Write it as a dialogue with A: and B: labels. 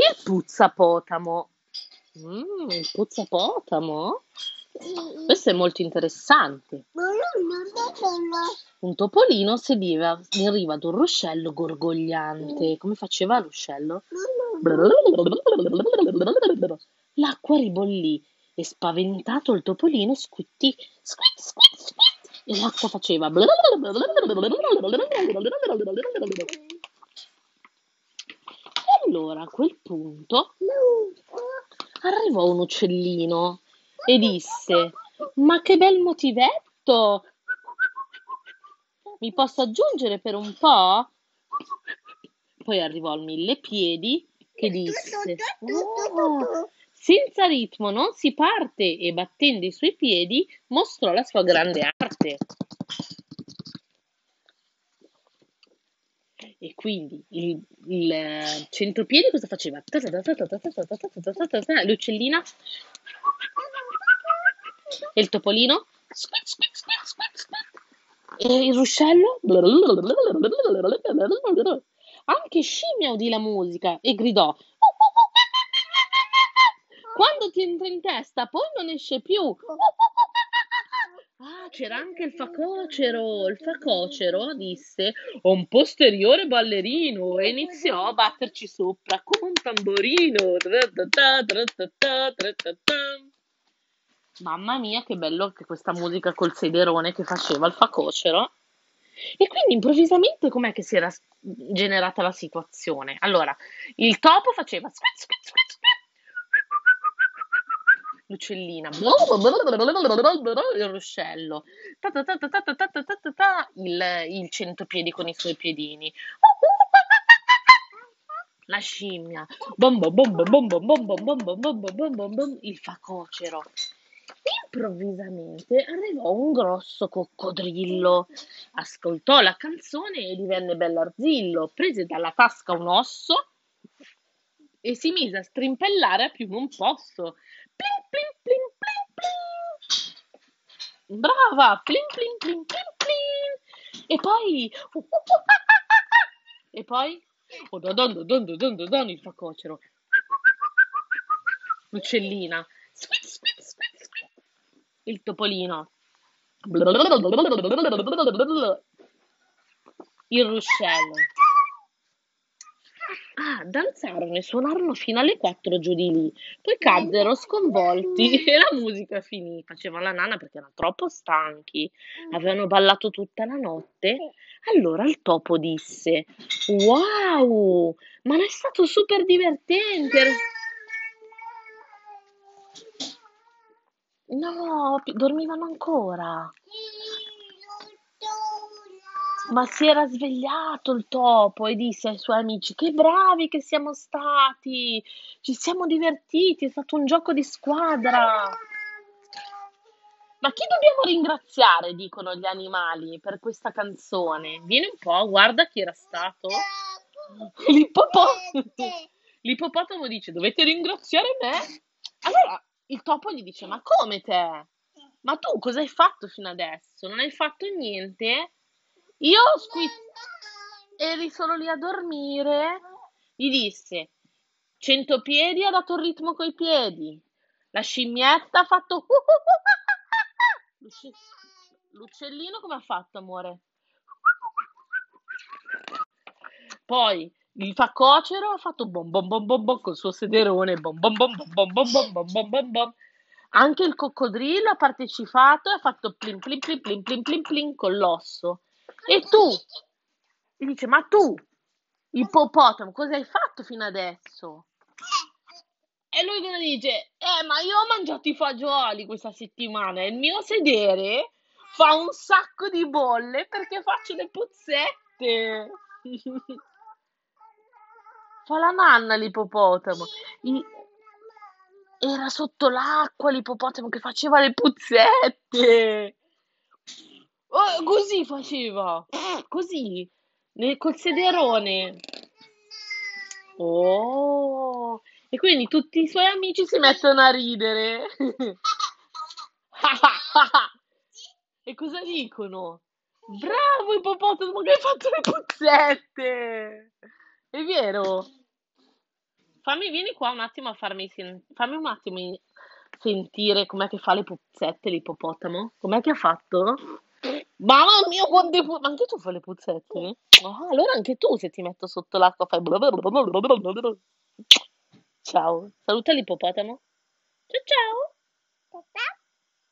A: Il puzzapotamo. Mm, puzzapotamo? Questo è molto interessante. Un topolino sediva in riva ad un ruscello gorgogliante. Come faceva l'uscello? L'acqua ribollì e spaventato il topolino squittì, squit, squit, squit, e l'acqua faceva. Allora a quel punto arrivò un uccellino e disse: Ma che bel motivetto! Mi posso aggiungere per un po'? Poi arrivò il mille piedi che disse: "Oh, senza ritmo non si parte e battendo i suoi piedi mostrò la sua grande arte. E quindi il, il eh, centopiedi cosa faceva? L'uccellina e il topolino e il ruscello anche scimmia udì la musica e gridò quando ti entra in testa poi non esce più Ah, c'era anche il facocero. Il facocero disse: un posteriore ballerino e iniziò a batterci sopra come un tra-ta-ta. Mamma mia, che bello anche questa musica col sederone che faceva il facocero. E quindi improvvisamente com'è che si era generata la situazione? Allora, il topo faceva squit, squit l'uccellina, il ruscello, il, il centopiedi con i suoi piedini, la scimmia, il facocero. Improvvisamente arrivò un grosso coccodrillo, ascoltò la canzone e divenne bell'arzillo, prese dalla tasca un osso e si mise a strimpellare a più non posso. Plin plin plin plin plin. Brava! Plin plin plin plin plin. E poi... E poi... Oh, don, don, don, don, il facocero. L'uccellina. Squit, squit, squit, squit. Il topolino. Il ruscello. Danzarono e suonarono fino alle 4 giù di lì. Poi caddero sconvolti e la musica finì. Facevano la nana perché erano troppo stanchi. Avevano ballato tutta la notte. Allora il topo disse: Wow, ma è stato super divertente. No, dormivano ancora. Ma si era svegliato il topo e disse ai suoi amici: Che bravi che siamo stati! Ci siamo divertiti, è stato un gioco di squadra. Ma chi dobbiamo ringraziare? dicono gli animali per questa canzone. Vieni un po', guarda chi era stato. L'ippopotamo. L'ippopotamo dice: Dovete ringraziare me? Allora il topo gli dice: Ma come te? Ma tu cosa hai fatto fino adesso? Non hai fatto niente? Io squid eri solo lì a dormire. Gli disse: Centopiedi ha dato il ritmo coi piedi. La scimmietta ha fatto. L'uccellino come ha fatto, amore? Poi il facocero ha fatto bom bom bom bom bom col suo sederone. Bom bom bom bom bom bom bom bom bom bom. Anche il coccodrillo ha partecipato e ha fatto plin plin plin plin plin plin plin con l'osso. E tu? Gli dice, ma tu, ippopotamo, cosa hai fatto fino adesso? E lui cosa dice? Eh, ma io ho mangiato i fagioli questa settimana e il mio sedere fa un sacco di bolle perché faccio le puzzette. Fa la nanna l'ippopotamo. I- Era sotto l'acqua l'ippopotamo che faceva le puzzette. Oh, così faceva. Così. ne- Col sederone. Oh. E quindi tutti i suoi amici si mettono a ridere. E cosa dicono? Bravo ippopotamo che hai fatto le puzzette! È vero? Fammi, vieni qua un attimo a farmi sen- fammi un attimo sentire com'è che fa le puzzette l'ippopotamo. Com'è che ha fatto? Mamma mia, quante pu- Ma anche tu fai le puzzette? Ah, allora anche tu se ti metto sotto l'acqua fai... Ciao, saluta l'ippopotamo. Ciao ciao.
B: Papà?